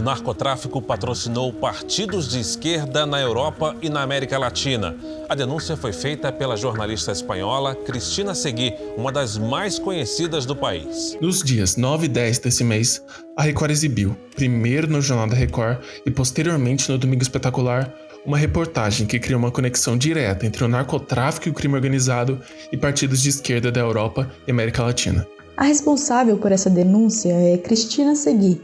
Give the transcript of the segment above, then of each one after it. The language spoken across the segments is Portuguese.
O narcotráfico patrocinou partidos de esquerda na Europa e na América Latina. A denúncia foi feita pela jornalista espanhola Cristina Segui, uma das mais conhecidas do país. Nos dias 9 e 10 desse mês, a Record exibiu, primeiro no Jornal da Record e posteriormente no Domingo Espetacular, uma reportagem que cria uma conexão direta entre o narcotráfico e o crime organizado e partidos de esquerda da Europa e América Latina. A responsável por essa denúncia é Cristina Segui,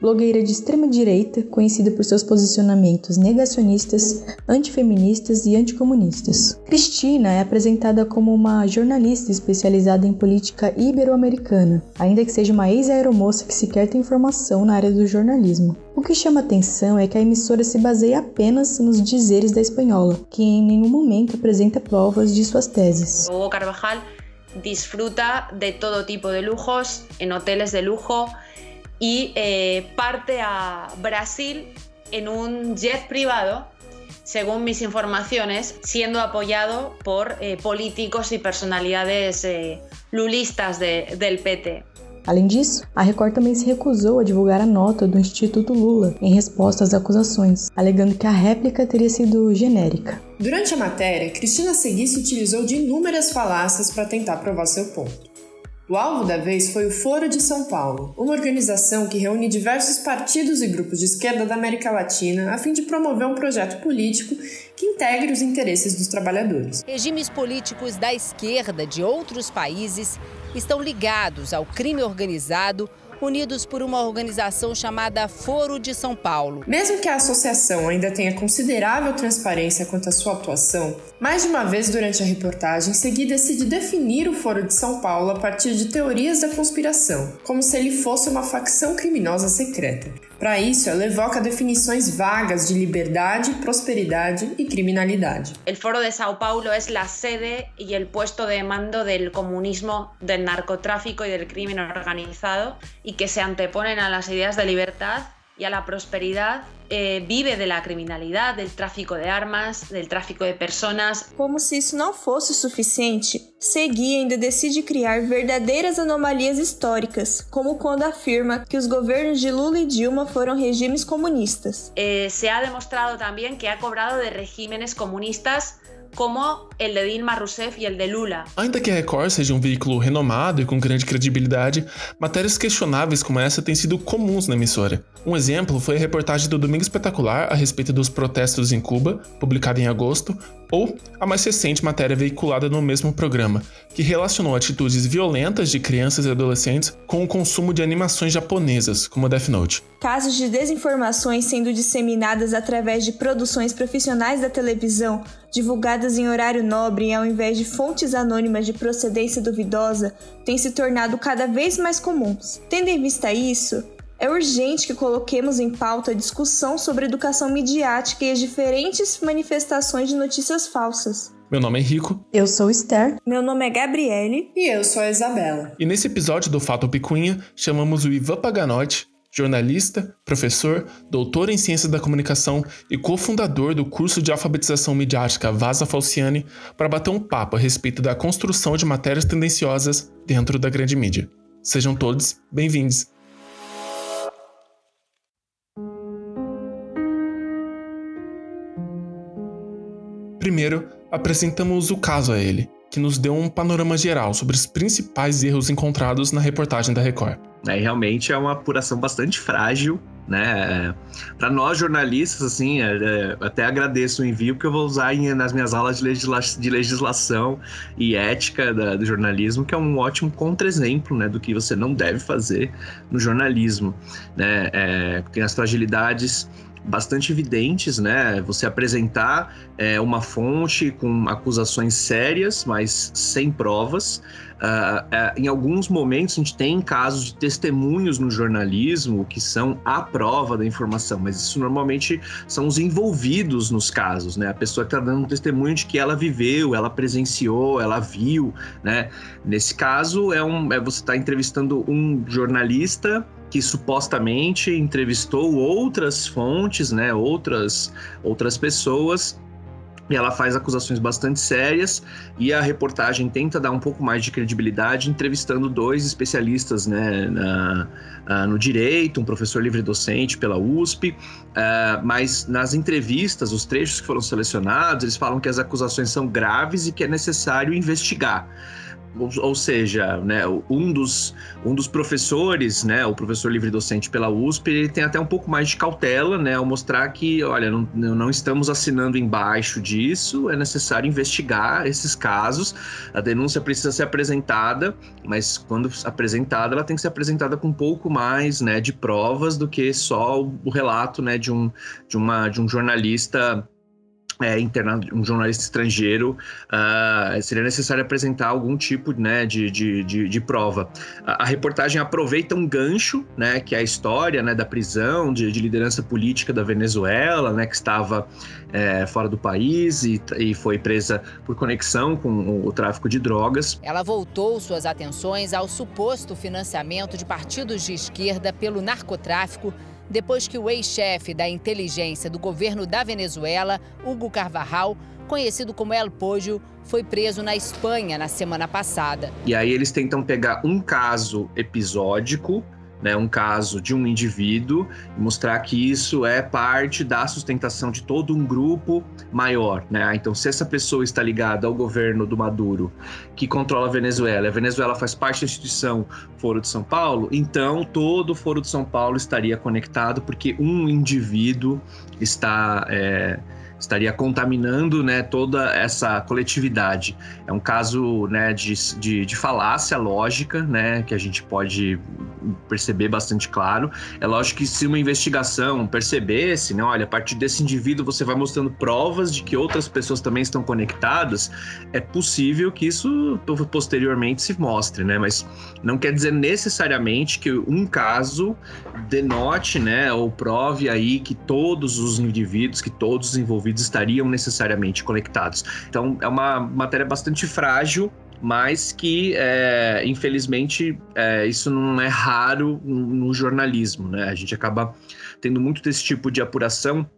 blogueira de extrema direita, conhecida por seus posicionamentos negacionistas, antifeministas e anticomunistas. Cristina é apresentada como uma jornalista especializada em política ibero-americana, ainda que seja uma ex-aeromoça que sequer tem formação na área do jornalismo. O que chama atenção é que a emissora se baseia apenas nos dizeres da espanhola, que em nenhum momento apresenta provas de suas teses. Hugo Carvajal disfruta de todo tipo de lujos en hoteles de lujo y eh, parte a Brasil en un jet privado, según mis informaciones, siendo apoyado por eh, políticos y personalidades eh, lulistas de, del PT. Além disso, a Record também se recusou a divulgar a nota do Instituto Lula em resposta às acusações, alegando que a réplica teria sido genérica. Durante a matéria, Cristina Segui se utilizou de inúmeras falácias para tentar provar seu ponto. O alvo da vez foi o Foro de São Paulo, uma organização que reúne diversos partidos e grupos de esquerda da América Latina a fim de promover um projeto político que integre os interesses dos trabalhadores. Regimes políticos da esquerda de outros países estão ligados ao crime organizado unidos por uma organização chamada Foro de São Paulo. Mesmo que a associação ainda tenha considerável transparência quanto à sua atuação, mais de uma vez durante a reportagem, Segui decide definir o Foro de São Paulo a partir de teorias da conspiração, como se ele fosse uma facção criminosa secreta. Para isso, ela evoca definições vagas de liberdade, prosperidade e criminalidade. El Foro de Sao Paulo es la sede y el puesto de mando del comunismo, del narcotráfico y del crimen organizado y que se anteponen a las ideas de libertad y a la prosperidad eh, vive de la criminalidad, del tráfico de armas, del tráfico de personas. Como se isso não fosse suficiente, Segui ainda decide criar verdadeiras anomalias históricas, como quando afirma que os governos de Lula e Dilma foram regimes comunistas. Eh, se ha demostrado también que ha cobrado de regímenes comunistas como el de Dilma Rousseff e el de Lula. Ainda que a Record seja um veículo renomado e com grande credibilidade, matérias questionáveis como essa têm sido comuns na emissora. Um exemplo foi a reportagem do Domingo Espetacular a respeito dos protestos em Cuba, publicada em agosto, ou a mais recente matéria veiculada no mesmo programa, que relacionou atitudes violentas de crianças e adolescentes com o consumo de animações japonesas, como Death Note. Casos de desinformações sendo disseminadas através de produções profissionais da televisão, divulgadas em horário nobre ao invés de fontes anônimas de procedência duvidosa, têm se tornado cada vez mais comuns. Tendo em vista isso, é urgente que coloquemos em pauta a discussão sobre educação midiática e as diferentes manifestações de notícias falsas. Meu nome é Rico. Eu sou Esther. Meu nome é Gabriele. E eu sou a Isabela. E nesse episódio do Fato Picuinha, chamamos o Ivan Paganotti, jornalista, professor, doutor em Ciências da Comunicação e cofundador do curso de alfabetização midiática Vaza Falciani, para bater um papo a respeito da construção de matérias tendenciosas dentro da grande mídia. Sejam todos bem-vindos. Primeiro, apresentamos o caso a ele, que nos deu um panorama geral sobre os principais erros encontrados na reportagem da Record. É, realmente é uma apuração bastante frágil, né? Para nós jornalistas, assim, é, é, até agradeço o envio, porque eu vou usar em, nas minhas aulas de, legisla de legislação e ética da, do jornalismo, que é um ótimo contra-exemplo, né, do que você não deve fazer no jornalismo, né? É, as fragilidades bastante evidentes, né? Você apresentar é, uma fonte com acusações sérias, mas sem provas. Uh, uh, em alguns momentos a gente tem casos de testemunhos no jornalismo que são a prova da informação, mas isso normalmente são os envolvidos nos casos, né? A pessoa que está dando um testemunho de que ela viveu, ela presenciou, ela viu, né? Nesse caso é um, é você está entrevistando um jornalista que supostamente entrevistou outras fontes, né, outras, outras pessoas E ela faz acusações bastante sérias e a reportagem tenta dar um pouco mais de credibilidade, entrevistando dois especialistas né, na, uh, no direito, um professor livre docente pela USP. Uh, mas nas entrevistas, os trechos que foram selecionados, eles falam que as acusações são graves e que é necessário investigar ou seja, né, um, dos, um dos professores, né, o professor livre docente pela USP, ele tem até um pouco mais de cautela, né, ao mostrar que, olha, não, não estamos assinando embaixo disso, é necessário investigar esses casos, a denúncia precisa ser apresentada, mas quando apresentada, ela tem que ser apresentada com um pouco mais, né, de provas do que só o relato, né, de um, de uma, de um jornalista é, internado, um jornalista estrangeiro, uh, seria necessário apresentar algum tipo né, de, de, de, de prova. A, a, reportagem aproveita um gancho, né, que é a história né, da prisão de, de liderança política da Venezuela, né, que estava é, fora do país e, e foi presa por conexão com o, o tráfico de drogas. Ela voltou suas atenções ao suposto financiamento de partidos de esquerda pelo narcotráfico depois que o ex-chefe da inteligência do governo da Venezuela, Hugo Carvajal, conhecido como El Pojo, foi preso na Espanha na semana passada. E aí eles tentam pegar um caso episódico né, um caso de um indivíduo e mostrar que isso é parte da sustentação de todo um grupo maior, né? Então, se essa pessoa está ligada ao governo do Maduro, que controla a Venezuela, a Venezuela faz parte da instituição Foro de São Paulo, então todo o Foro de São Paulo estaria conectado porque um indivíduo está é, estaria contaminando né, toda essa coletividade. É um caso né, de, de, de, falácia lógica, né, que a gente pode perceber bastante claro. É lógico que se uma investigação percebesse, né, olha, a partir desse indivíduo você vai mostrando provas de que outras pessoas também estão conectadas, é possível que isso posteriormente se mostre, né, mas não quer dizer necessariamente que um caso denote, né, ou prove aí que todos os indivíduos, que todos os envolvidos envolvidos estariam necessariamente conectados. Então, é uma matéria bastante frágil, mas que, é, infelizmente, é, isso não é raro no jornalismo, né? A gente acaba tendo muito desse tipo de apuração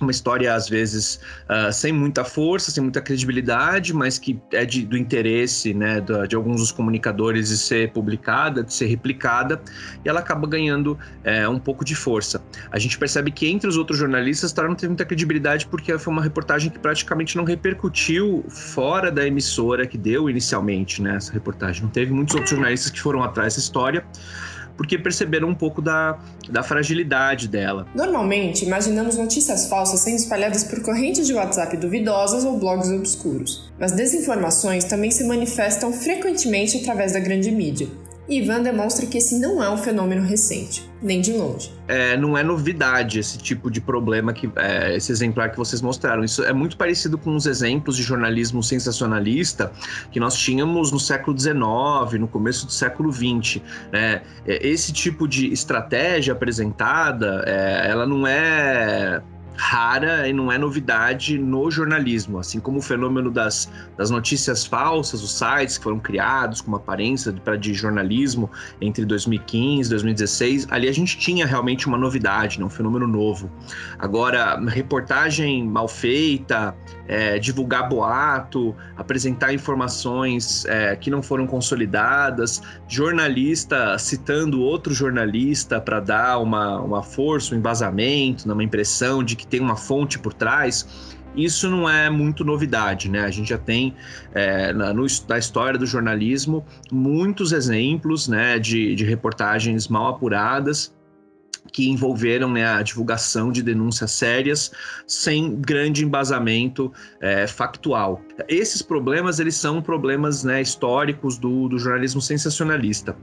uma história às vezes uh, sem muita força, sem muita credibilidade, mas que é de, do interesse né, de, alguns dos comunicadores de ser publicada, de ser replicada, e ela acaba ganhando é, um pouco de força. A gente percebe que entre os outros jornalistas ela não teve muita credibilidade porque foi uma reportagem que praticamente não repercutiu fora da emissora que deu inicialmente né, essa reportagem. Não teve muitos outros jornalistas que foram atrás dessa história porque perceberam um pouco da, da fragilidade dela. Normalmente, imaginamos notícias falsas sendo espalhadas por correntes de WhatsApp duvidosas ou blogs obscuros. Mas desinformações também se manifestam frequentemente através da grande mídia. Ivan demonstra que esse não é um fenômeno recente, nem de longe. É, não é novidade esse tipo de problema, que é, esse exemplar que vocês mostraram. Isso é muito parecido com os exemplos de jornalismo sensacionalista que nós tínhamos no século XIX, no começo do século XX. Né? Esse tipo de estratégia apresentada, é, ela não é rara e não é novidade no jornalismo, assim como o fenômeno das, das notícias falsas, os sites que foram criados com uma aparência de, de jornalismo entre 2015 e 2016, ali a gente tinha realmente uma novidade, né, um fenômeno novo. Agora, reportagem mal feita, é, divulgar boato, apresentar informações é, que não foram consolidadas, jornalista citando outro jornalista para dar uma, uma força, um embasamento, né, uma impressão de que tem uma fonte por trás, isso não é muito novidade, né? A gente já tem é, na, no, na, história do jornalismo muitos exemplos né, de, de reportagens mal apuradas que envolveram né, a divulgação de denúncias sérias sem grande embasamento é, factual. Esses problemas eles são problemas né, históricos do, do jornalismo sensacionalista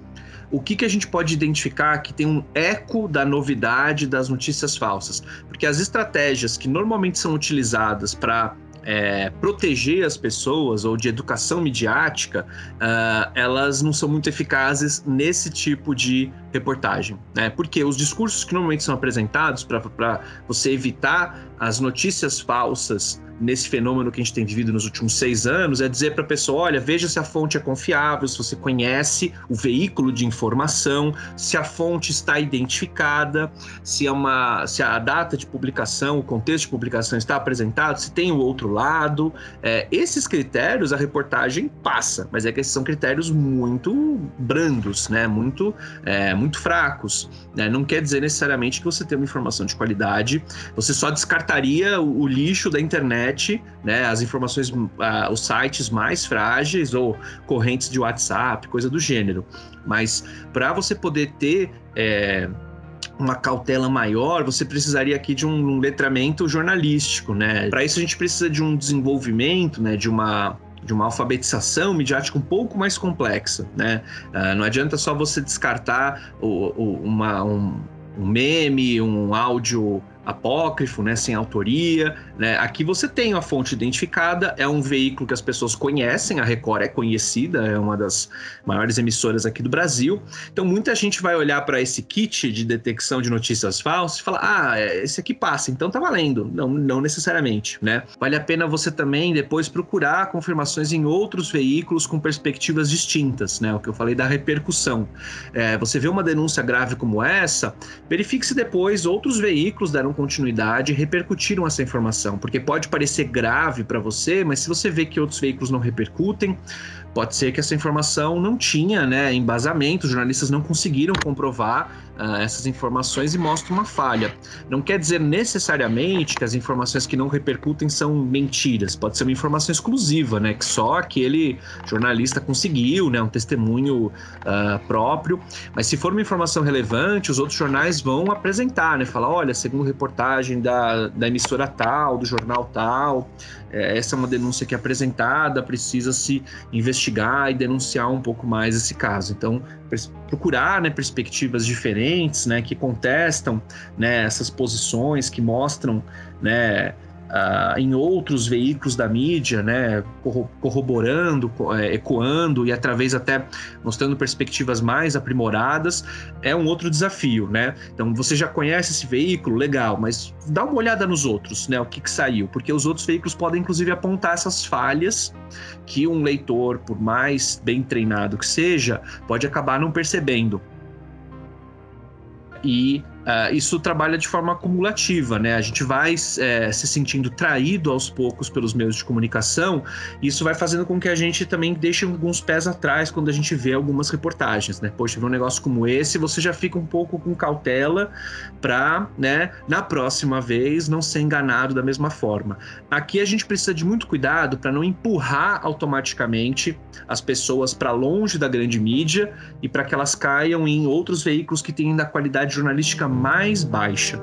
o que, que a gente pode identificar que tem um eco da novidade das notícias falsas? Porque as estratégias que normalmente são utilizadas para é, proteger as pessoas ou de educação midiática, uh, elas não são muito eficazes nesse tipo de reportagem, né? Porque os discursos que normalmente são apresentados para você evitar as notícias falsas nesse fenômeno que a gente tem vivido nos últimos seis anos é dizer para a pessoa: olha, veja se a fonte é confiável, se você conhece o veículo de informação, se a fonte está identificada, se, é uma, se a data de publicação, o contexto de publicação está apresentado, se tem o outro lado. É, esses critérios a reportagem passa, mas é que esses são critérios muito brandos, né? muito, é, muito fracos. Né? Não quer dizer necessariamente que você tem uma informação de qualidade, você só descartaria o, o lixo da internet né, as informações, uh, os sites mais frágeis ou correntes de WhatsApp, coisa do gênero. Mas para você poder ter é, uma cautela maior, você precisaria aqui de um letramento jornalístico, né? Para isso a gente precisa de um desenvolvimento, né, de uma de uma alfabetização midiática um pouco mais complexa, né? Uh, não adianta só você descartar o, o, uma, um, um meme, um áudio apócrifo, né, sem autoria. Né? Aqui você tem a fonte identificada, é um veículo que as pessoas conhecem, a Record é conhecida, é uma das maiores emissoras aqui do Brasil. Então muita gente vai olhar para esse kit de detecção de notícias falsas e falar: ah, esse aqui passa, então tá valendo. Não, não necessariamente, né? Vale a pena você também depois procurar confirmações em outros veículos com perspectivas distintas, né? O que eu falei da repercussão. É, você vê uma denúncia grave como essa, verifique se depois outros veículos deram continuidade repercutiram essa informação, porque pode parecer grave para você, mas se você vê que outros veículos não repercutem, pode ser que essa informação não tinha né, embasamento, os jornalistas não conseguiram comprovar uh, essas informações e mostra uma falha. Não quer dizer necessariamente que as informações que não repercutem são mentiras, pode ser uma informação exclusiva, né, que só aquele jornalista conseguiu, né, um testemunho uh, próprio, mas se for uma informação relevante, os outros jornais vão apresentar, né, falar, olha, segundo reportagem da, da emissora tal, do jornal tal, é, essa é uma denúncia que é apresentada, precisa se investigar e denunciar um pouco mais esse caso. Então, procurar né, perspectivas diferentes, né, que contestam né, essas posições, que mostram né, uh, em outros veículos da mídia, né, corroborando, é, ecoando e através até mostrando perspectivas mais aprimoradas, é um outro desafio, né? Então você já conhece esse veículo, legal, mas dá uma olhada nos outros, né? O que, que saiu, porque os outros veículos podem inclusive apontar essas falhas que um leitor, por mais bem treinado que seja, pode acabar não percebendo. E Uh, isso trabalha de forma acumulativa, né? A gente vai é, se sentindo traído aos poucos pelos meios de comunicação, e isso vai fazendo com que a gente também deixe alguns pés atrás quando a gente vê algumas reportagens, né? Poxa, vê um negócio como esse, você já fica um pouco com cautela para, né, na próxima vez não ser enganado da mesma forma. Aqui a gente precisa de muito cuidado para não empurrar automaticamente as pessoas para longe da grande mídia e para que elas caiam em outros veículos que têm da qualidade jornalística mais baixa.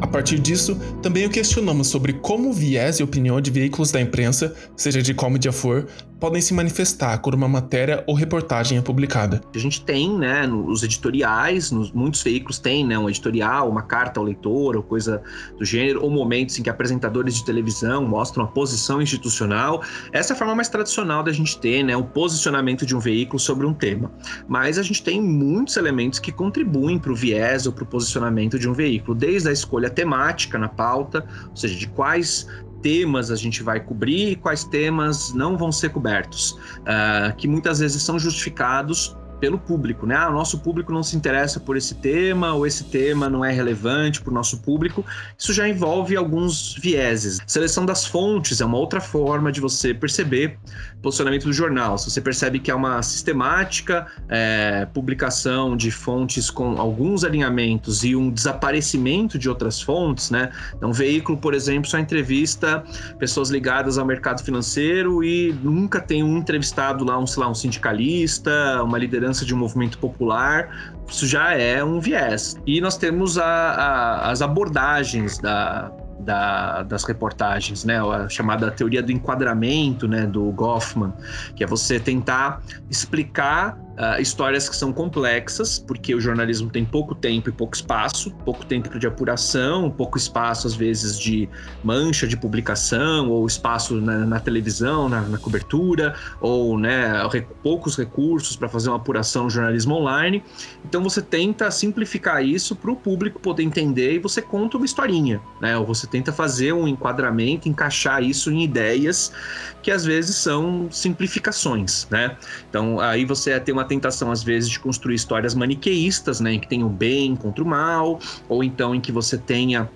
A partir disso, também o questionamos sobre como o viés e opinião de veículos da imprensa, seja de qual mídia for, podem se manifestar quando uma matéria ou reportagem é publicada. A gente tem, né, nos editoriais, nos, muitos veículos têm, né, um editorial, uma carta ao leitor, ou coisa do gênero, ou momentos em que apresentadores de televisão mostram a posição institucional. Essa é a forma mais tradicional da gente ter, né, o posicionamento de um veículo sobre um tema. Mas a gente tem muitos elementos que contribuem para o viés ou para o posicionamento de um veículo, desde a escolha temática na pauta, ou seja, de quais temas a gente vai cobrir e quais temas não vão ser cobertos, uh, que muitas vezes são justificados pelo público, né? Ah, o nosso público não se interessa por esse tema, ou esse tema não é relevante para o nosso público. Isso já envolve alguns vieses. Seleção das fontes é uma outra forma de você perceber o posicionamento do jornal. Se você percebe que é uma sistemática é, publicação de fontes com alguns alinhamentos e um desaparecimento de outras fontes, né? Um veículo, por exemplo, só entrevista pessoas ligadas ao mercado financeiro e nunca tem um entrevistado lá, um, sei lá, um sindicalista, uma liderança liderança de um movimento popular, isso já é um viés. E nós temos a, a, as abordagens da, da, das reportagens, né? A chamada teoria do enquadramento, né? Do Goffman, que é você tentar explicar uh, histórias que são complexas, porque o jornalismo tem pouco tempo e pouco espaço, pouco tempo de apuração, pouco espaço, às vezes, de mancha de publicação, ou espaço na, na televisão, na, na, cobertura, ou né, poucos recursos para fazer uma apuração no jornalismo online. Então você tenta simplificar isso para o público poder entender e você conta uma historinha, né? Ou você tenta fazer um enquadramento, encaixar isso em ideias que às vezes são simplificações, né? Então aí você tem uma tentação às vezes de construir histórias maniqueístas, né, em que tem o bem contra o mal, ou então em que você tenha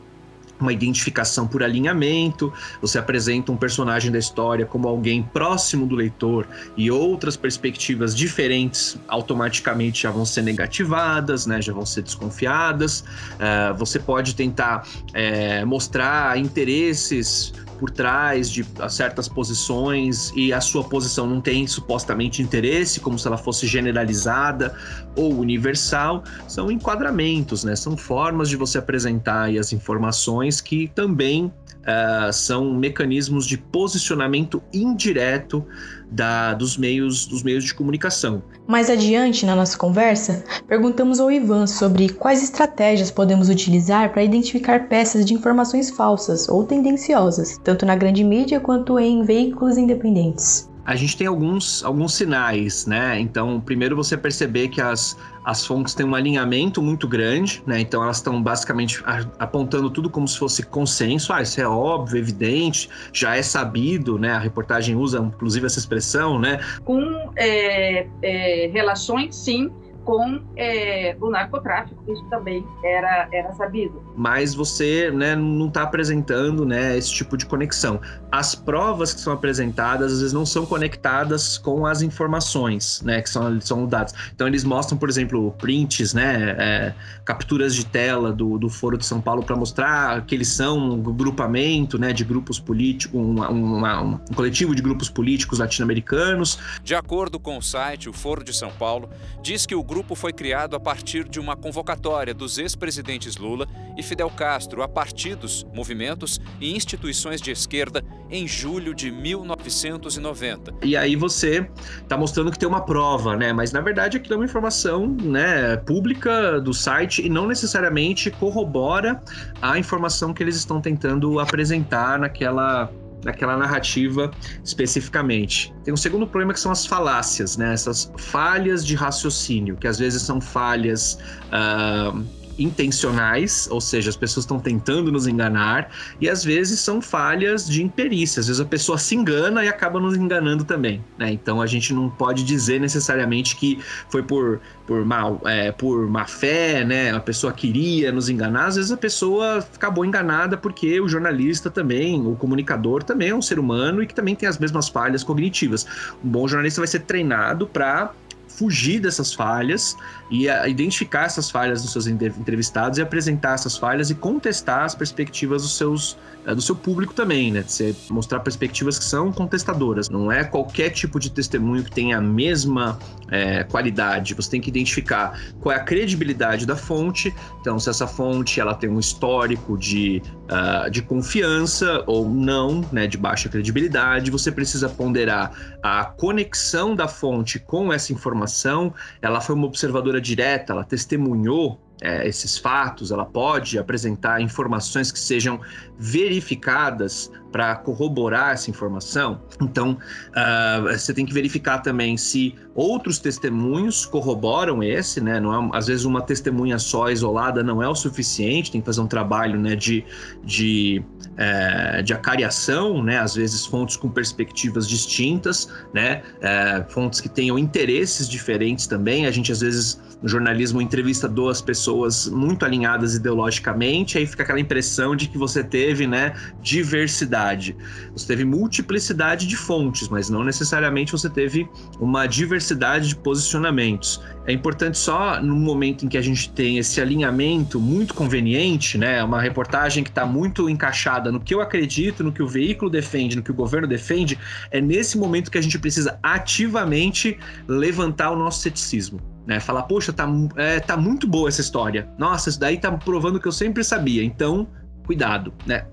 uma identificação por alinhamento, você apresenta um personagem da história como alguém próximo do leitor e outras perspectivas diferentes automaticamente já vão ser negativadas, né, já vão ser desconfiadas. Uh, você pode tentar é, mostrar interesses por trás de certas posições e a sua posição não tem supostamente interesse, como se ela fosse generalizada ou universal, são enquadramentos, né? São formas de você apresentar as informações que também uh, são mecanismos de posicionamento indireto da, dos, meios, dos meios de comunicação. Mais adiante na nossa conversa, perguntamos ao Ivan sobre quais estratégias podemos utilizar para identificar peças de informações falsas ou tendenciosas, tanto na grande mídia quanto em veículos independentes a gente tem alguns, alguns sinais, né? Então, primeiro você perceber que as, as fontes têm um alinhamento muito grande, né? Então, elas estão basicamente apontando tudo como se fosse consenso. Ah, isso é óbvio, evidente, já é sabido, né? A reportagem usa, inclusive, essa expressão, né? Com é, é, relações, sim, com é, o narcotráfico, isso também era, era sabido. Mas você né, não está apresentando né, esse tipo de conexão. As provas que são apresentadas, às vezes, não são conectadas com as informações né, que são, são dadas. Então, eles mostram, por exemplo, prints, né, é, capturas de tela do, do Foro de São Paulo para mostrar que eles são um grupamento né, de grupos políticos, uma, uma, um coletivo de grupos políticos latino-americanos. De acordo com o site, o Foro de São Paulo diz que o grupo foi criado a partir de uma convocatória dos ex-presidentes Lula e Fidel Castro a partidos, movimentos e instituições de esquerda em julho de 1990. E aí você está mostrando que tem uma prova, né? Mas na verdade aquilo é uma informação, né, pública do site e não necessariamente corrobora a informação que eles estão tentando apresentar naquela daquela narrativa especificamente. Tem um segundo problema que são as falácias, né? Essas falhas de raciocínio, que às vezes são falhas. Uh intencionais, ou seja, as pessoas estão tentando nos enganar, e às vezes são falhas de imperícia, às vezes a pessoa se engana e acaba nos enganando também, né? Então a gente não pode dizer necessariamente que foi por, por, mal, é, por má fé, né? A pessoa queria nos enganar, às vezes a pessoa acabou enganada porque o jornalista também, o comunicador também é um ser humano e que também tem as mesmas falhas cognitivas. Um bom jornalista vai ser treinado para fugir dessas falhas e identificar essas falhas dos seus entrevistados e apresentar essas falhas e contestar as perspectivas dos seus é, do seu público também, né? Você mostrar perspectivas que são contestadoras. Não é qualquer tipo de testemunho que tenha a mesma é, qualidade. Você tem que identificar qual é a credibilidade da fonte. Então, se essa fonte ela tem um histórico de, uh, de confiança ou não, né? De baixa credibilidade, você precisa ponderar a conexão da fonte com essa informação. Ela foi uma observadora direta, ela testemunhou é, esses fatos, ela pode apresentar informações que sejam verificadas para corroborar essa informação. Então, uh, você tem que verificar também se outros testemunhos corroboram esse, né? Não é, às vezes uma testemunha só isolada não é o suficiente, tem que fazer um trabalho né, de, de, é, de acariação, né? Às vezes fontes com perspectivas distintas, né? É, fontes que tenham interesses diferentes também. A gente às vezes no jornalismo entrevista duas pessoas muito alinhadas ideologicamente, aí fica aquela impressão de que você teve, né, diversidade. Você teve multiplicidade de fontes, mas não necessariamente você teve uma diversidade de posicionamentos. É importante só no momento em que a gente tem esse alinhamento muito conveniente, né, uma reportagem que está muito encaixada no que eu acredito, no que o veículo defende, no que o governo defende, é nesse momento que a gente precisa ativamente levantar o nosso ceticismo. Né? Falar, poxa, tá, é, tá muito boa essa história. Nossa, isso daí tá provando que eu sempre sabia. Então, cuidado, né?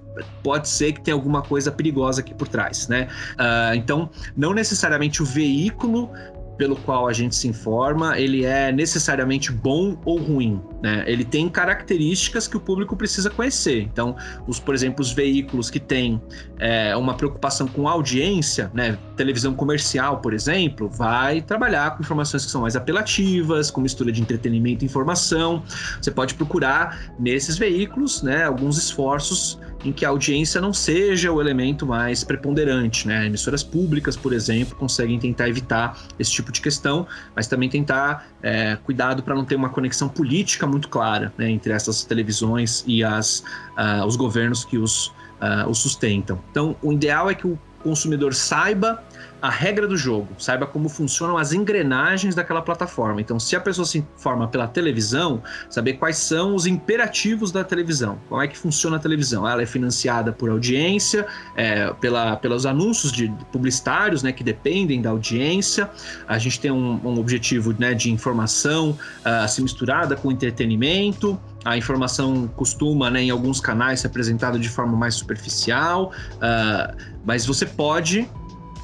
Pode ser que tenha alguma coisa perigosa aqui por trás, né? Uh, então, não necessariamente o veículo pelo qual a gente se informa, ele é necessariamente bom ou ruim, né? Ele tem características que o público precisa conhecer. Então, os, por exemplo, os veículos que têm é, uma preocupação com audiência, né? Televisão comercial, por exemplo, vai trabalhar com informações que são mais apelativas, com mistura de entretenimento e informação. Você pode procurar nesses veículos, né? Alguns esforços em que a audiência não seja o elemento mais preponderante, né? Emissoras públicas, por exemplo, conseguem tentar evitar esse tipo de questão, mas também tentar é, cuidado para não ter uma conexão política muito clara né, entre essas televisões e as, uh, os governos que os, uh, os sustentam. Então, o ideal é que o consumidor saiba a regra do jogo, saiba como funcionam as engrenagens daquela plataforma. Então, se a pessoa se informa pela televisão, saber quais são os imperativos da televisão, como é que funciona a televisão. Ela é financiada por audiência, é, pela, pelos anúncios de publicitários, né, que dependem da audiência. A gente tem um, um objetivo né, de informação uh, se misturada com entretenimento. A informação costuma, né, em alguns canais, ser apresentada de forma mais superficial, uh, mas você pode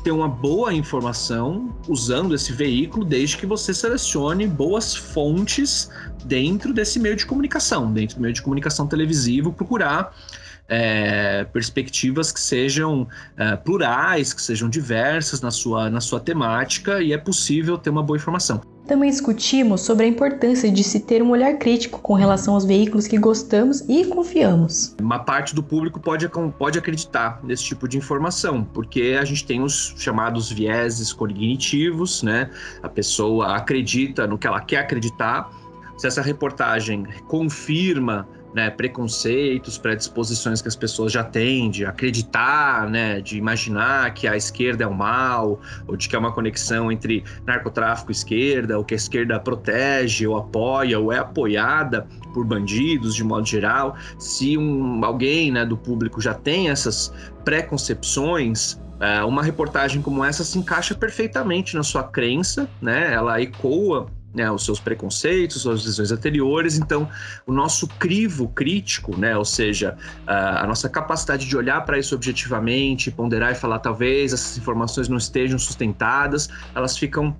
ter uma boa informação usando esse veículo, desde que você selecione boas fontes dentro desse meio de comunicação, dentro do meio de comunicação televisivo, procurar é, perspectivas que sejam é, plurais, que sejam diversas na sua, na sua temática e é possível ter uma boa informação. Também discutimos sobre a importância de se ter um olhar crítico com relação aos veículos que gostamos e confiamos. Uma parte do público pode, pode acreditar nesse tipo de informação, porque a gente tem os chamados vieses cognitivos, né? A pessoa acredita no que ela quer acreditar. Se essa reportagem confirma né, preconceitos, predisposições que as pessoas já têm de acreditar, né, de imaginar que a esquerda é o mal, ou de que é uma conexão entre narcotráfico e esquerda, ou que a esquerda protege, ou apoia, ou é apoiada por bandidos de modo geral. Se um, alguém né, do público já tem essas preconcepções, é, uma reportagem como essa se encaixa perfeitamente na sua crença, né? Ela ecoa né, os seus preconceitos, suas visões anteriores. Então, o nosso crivo crítico, né, ou seja, a, a nossa capacidade de olhar para isso objetivamente, ponderar e falar talvez essas informações não estejam sustentadas, elas ficam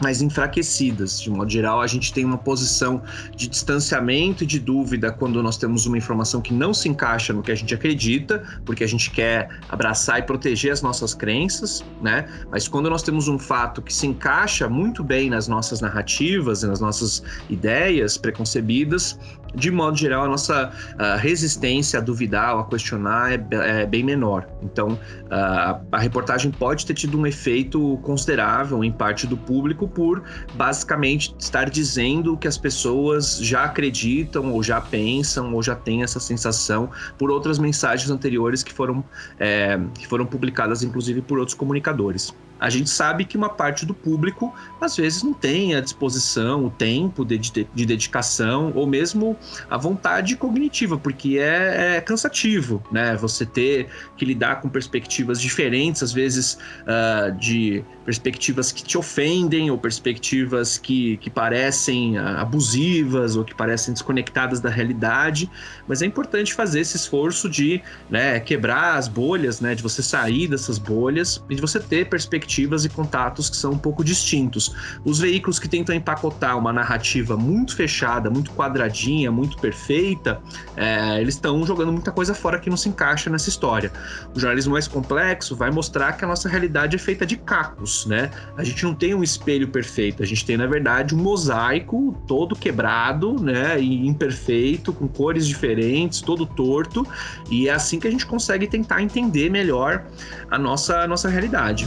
mais enfraquecidas. De modo geral, a gente tem uma posição de distanciamento e de dúvida quando nós temos uma informação que não se encaixa no que a gente acredita, porque a gente quer abraçar e proteger as nossas crenças, né? Mas quando nós temos um fato que se encaixa muito bem nas nossas narrativas e nas nossas ideias preconcebidas, de modo geral, a nossa uh, resistência a duvidar ou a questionar é, é bem menor. Então, uh, a reportagem pode ter tido um efeito considerável em parte do público por basicamente estar dizendo que as pessoas já acreditam ou já pensam ou já têm essa sensação por outras mensagens anteriores que foram, é, que foram publicadas, inclusive, por outros comunicadores. A gente sabe que uma parte do público às vezes não tem a disposição, o tempo de, de, de dedicação ou mesmo a vontade cognitiva, porque é, é, cansativo, né? Você ter que lidar com perspectivas diferentes, às vezes uh, de perspectivas que te ofendem ou perspectivas que, que parecem uh, abusivas ou que parecem desconectadas da realidade, mas é importante fazer esse esforço de né, quebrar as bolhas, né? De você sair dessas bolhas e de você ter perspectivas perspectivas e contatos que são um pouco distintos. Os veículos que tentam empacotar uma narrativa muito fechada, muito quadradinha, muito perfeita, é, eles estão jogando muita coisa fora que não se encaixa nessa história. O jornalismo mais complexo vai mostrar que a nossa realidade é feita de cacos, né? A gente não tem um espelho perfeito, a gente tem, na verdade, um mosaico todo quebrado, né? E imperfeito, com cores diferentes, todo torto, e é assim que a gente consegue tentar entender melhor a nossa, a nossa realidade.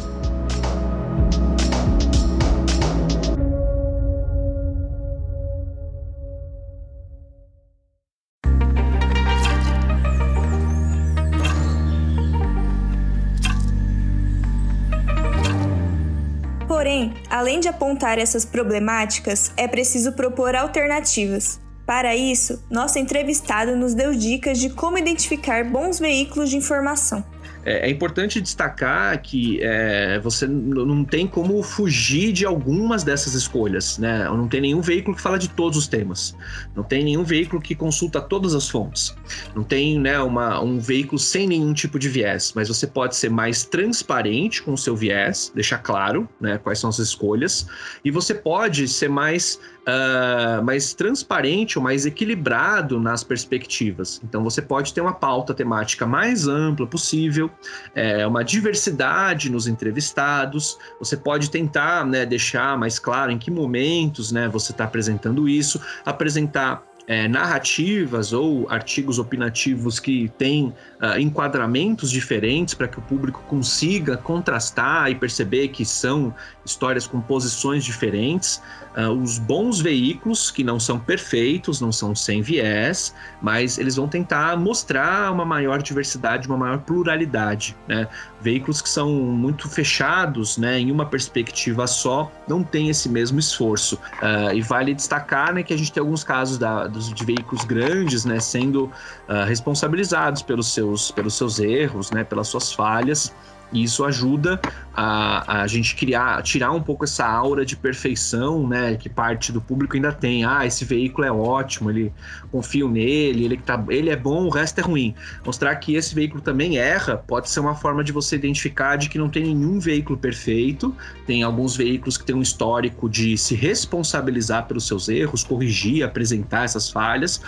Além de apontar essas problemáticas, é preciso propor alternativas. Para isso, nosso entrevistado nos deu dicas de como identificar bons veículos de informação. É, é importante destacar que é, você não tem como fugir de algumas dessas escolhas, né? Não tem nenhum veículo que fala de todos os temas, não tem nenhum veículo que consulta todas as fontes, não tem né, uma, um veículo sem nenhum tipo de viés, mas você pode ser mais transparente com o seu viés, deixar claro né, quais são as escolhas, e você pode ser mais uh, mais transparente ou mais equilibrado nas perspectivas. Então você pode ter uma pauta temática mais ampla possível, é, uma diversidade nos entrevistados. Você pode tentar né, deixar mais claro em que momentos né, você está apresentando isso, apresentar é, narrativas ou artigos opinativos que têm uh, enquadramentos diferentes para que o público consiga contrastar e perceber que são histórias com posições diferentes. Uh, os bons veículos, que não são perfeitos, não são sem viés, mas eles vão tentar mostrar uma maior diversidade, uma maior pluralidade. Né? Veículos que são muito fechados né, em uma perspectiva só não têm esse mesmo esforço. Uh, e vale destacar né, que a gente tem alguns casos da, de veículos grandes né, sendo uh, responsabilizados pelos seus, pelos seus erros, né, pelas suas falhas. E isso ajuda a, a gente criar, tirar um pouco essa aura de perfeição, né, que parte do público ainda tem. Ah, esse veículo é ótimo, ele confio nele, ele, tá, ele é bom, o resto é ruim. Mostrar que esse veículo também erra pode ser uma forma de você identificar de que não tem nenhum veículo perfeito. Tem alguns veículos que têm um histórico de se responsabilizar pelos seus erros, corrigir, apresentar essas falhas,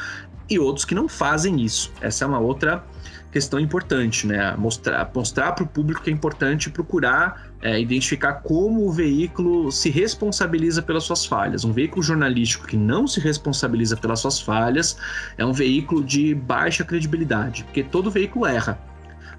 e outros que não fazem isso. Essa é uma outra questão importante, né? Mostrar mostrar para o público que é importante procurar é, identificar como o veículo se responsabiliza pelas suas falhas. Um veículo jornalístico que não se responsabiliza pelas suas falhas é um veículo de baixa credibilidade, porque todo veículo erra.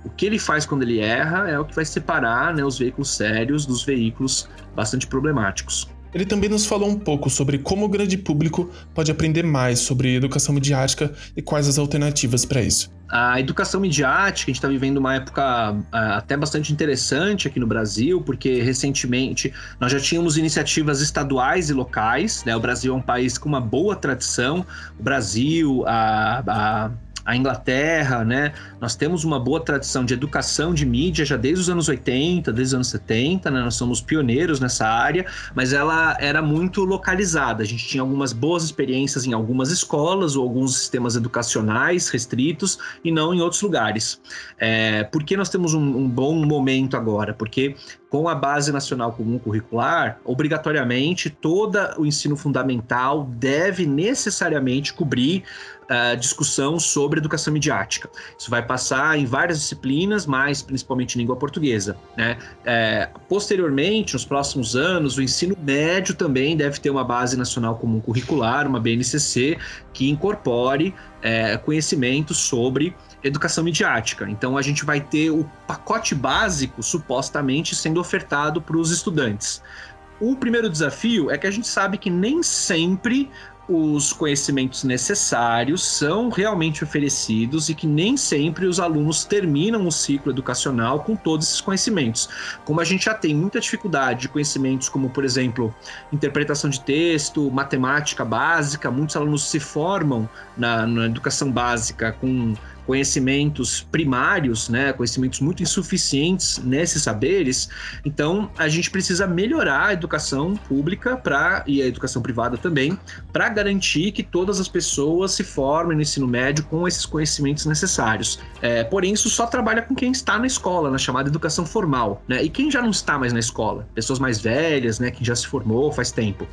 O que ele faz quando ele erra é o que vai separar né, os veículos sérios dos veículos bastante problemáticos. Ele também nos falou um pouco sobre como o grande público pode aprender mais sobre educação midiática e quais as alternativas para isso. A educação midiática, a gente está vivendo uma época uh, até bastante interessante aqui no Brasil, porque recentemente nós já tínhamos iniciativas estaduais e locais. Né? O Brasil é um país com uma boa tradição. O Brasil, a, a a Inglaterra, né? Nós temos uma boa tradição de educação de mídia já desde os anos 80, desde os anos 70, né? Nós somos pioneiros nessa área, mas ela era muito localizada. A gente tinha algumas boas experiências em algumas escolas ou alguns sistemas educacionais restritos e não em outros lugares. É, por que nós temos um, um bom momento agora? Porque com a Base Nacional Comum Curricular, obrigatoriamente todo o ensino fundamental deve necessariamente cobrir uh, discussão sobre educação midiática. Isso vai passar em várias disciplinas, mas principalmente língua portuguesa. Né? É, posteriormente, nos próximos anos, o ensino médio também deve ter uma Base Nacional Comum Curricular, uma BNCC, que incorpore é, conhecimentos sobre educação midiática. Então a gente vai ter o pacote básico supostamente sendo ofertado para os estudantes. O primeiro desafio é que a gente sabe que nem sempre os conhecimentos necessários são realmente oferecidos e que nem sempre os alunos terminam o ciclo educacional com todos esses conhecimentos. Como a gente já tem muita dificuldade de conhecimentos como, por exemplo, interpretação de texto, matemática básica, muitos alunos se formam na, na educação básica com conhecimentos primários, né, conhecimentos muito insuficientes nesses saberes. Então, a gente precisa melhorar a educação pública para e a educação privada também, para garantir que todas as pessoas se formem no ensino médio com esses conhecimentos necessários. É, porém, isso só trabalha com quem está na escola, na chamada educação formal, né? E quem já não está mais na escola, pessoas mais velhas, né, que já se formou faz tempo.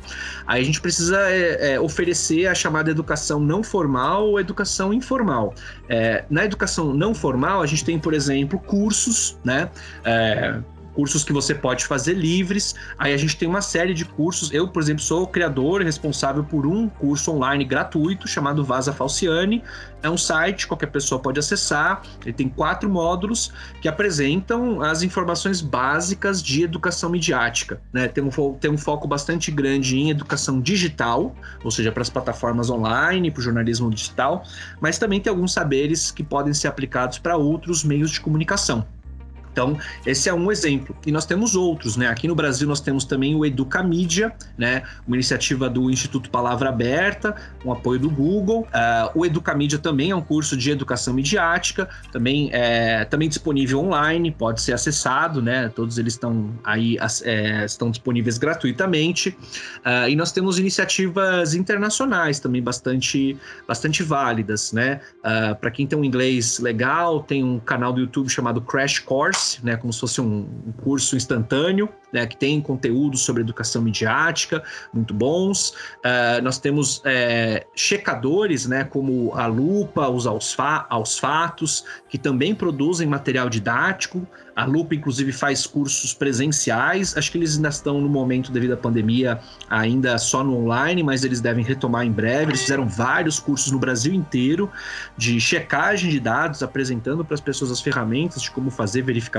Aí a gente precisa é, é, oferecer a chamada educação não formal ou educação informal. É, na educação não formal, a gente tem, por exemplo, cursos, né? É, cursos que você pode fazer livres. Aí a gente tem uma série de cursos. Eu, por exemplo, sou criador e responsável por um curso online gratuito chamado Vaza Falciane. É um site, qualquer pessoa pode acessar. Ele tem quatro módulos que apresentam as informações básicas de educação midiática. Né? Tem, um, tem um foco bastante grande em educação digital, ou seja, para as plataformas online, para o jornalismo digital, mas também tem alguns saberes que podem ser aplicados para outros meios de comunicação. Então, esse é um exemplo. E nós temos outros, né? Aqui no Brasil nós temos também o Educamídia, né? Uma iniciativa do Instituto Palavra Aberta, com apoio do Google. Uh, o Educamídia também é um curso de educação midiática, também é também disponível online, pode ser acessado, né? Todos eles estão aí é, estão disponíveis gratuitamente. Uh, e nós temos iniciativas internacionais também bastante bastante válidas, né? Uh, Para quem tem um inglês legal, tem um canal do YouTube chamado Crash Course, né? Como se fosse um, curso instantâneo né, que tem conteúdo sobre educação midiática muito bons. Uh, nós temos é, checadores, né, como a Lupa, os Aos Fatos, que também produzem material didático. A Lupa, inclusive, faz cursos presenciais. Acho que eles ainda estão no momento, devido à pandemia, ainda só no online, mas eles devem retomar em breve. Eles fizeram vários cursos no Brasil inteiro de checagem de dados, apresentando para as pessoas as ferramentas de como fazer verificação.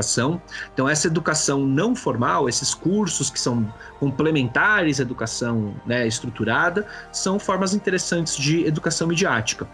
Então, essa educação não formal, esses cursos que são complementares à educação né, estruturada, são formas interessantes de educação midiática.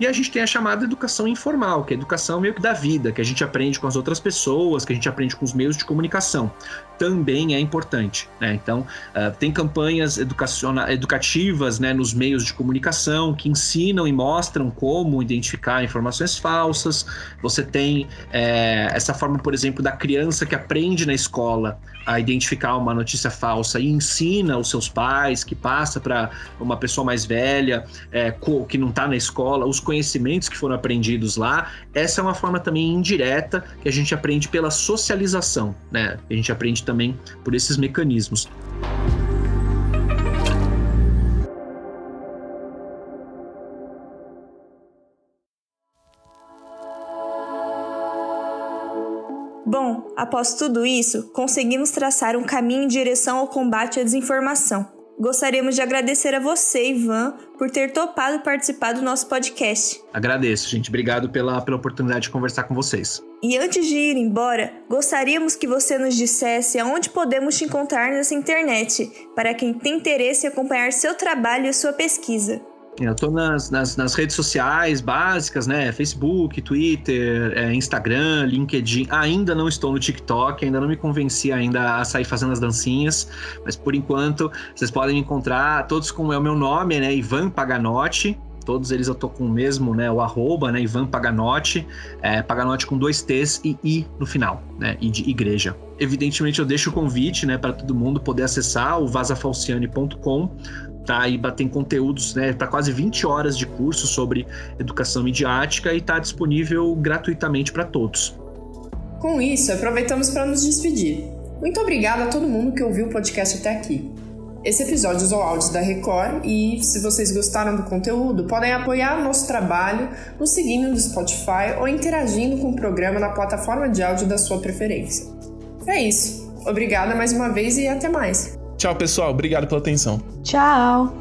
E a gente tem a chamada educação informal, que é a educação meio que da vida, que a gente aprende com as outras pessoas, que a gente aprende com os meios de comunicação. Também é importante. Né? Então, uh, tem campanhas educativas né, nos meios de comunicação que ensinam e mostram como identificar informações falsas. Você tem é, essa forma, por exemplo, da criança que aprende na escola a identificar uma notícia falsa e ensina os seus pais, que passa para uma pessoa mais velha, é, que não está na escola, os conhecimentos que foram aprendidos lá. Essa é uma forma também indireta que a gente aprende pela socialização, né? A gente aprende também por esses mecanismos. Após tudo isso, conseguimos traçar um caminho em direção ao combate à desinformação. Gostaríamos de agradecer a você, Ivan, por ter topado participar do nosso podcast. Agradeço, gente. Obrigado pela, pela oportunidade de conversar com vocês. E antes de ir embora, gostaríamos que você nos dissesse aonde podemos te encontrar nessa internet, para quem tem interesse em acompanhar seu trabalho e sua pesquisa. Eu tô nas, nas, nas, redes sociais básicas, né? Facebook, Twitter, é, Instagram, LinkedIn. Ainda não estou no TikTok, ainda não me convenci ainda a sair fazendo as dancinhas. Mas por enquanto, vocês podem me encontrar todos com é o meu nome, né? Ivan Paganotti. Todos eles eu tô com o mesmo, né? O arroba, né? Ivan Paganotti. É, Paganotti com dois T's e I no final, né? E de igreja. Evidentemente, eu deixo o convite, né? Para todo mundo poder acessar o vasafalciane.com tá aí tem conteúdos né, para quase 20 horas de curso sobre educação midiática e está disponível gratuitamente para todos. Com isso, aproveitamos para nos despedir. Muito obrigada a todo mundo que ouviu o podcast até aqui. Esse episódio usou áudios da Record e, se vocês gostaram do conteúdo, podem apoiar nosso trabalho nos seguindo no Spotify ou interagindo com o programa na plataforma de áudio da sua preferência. É isso. Obrigada mais uma vez e até mais. Tchau, pessoal. Obrigado pela atenção. Tchau.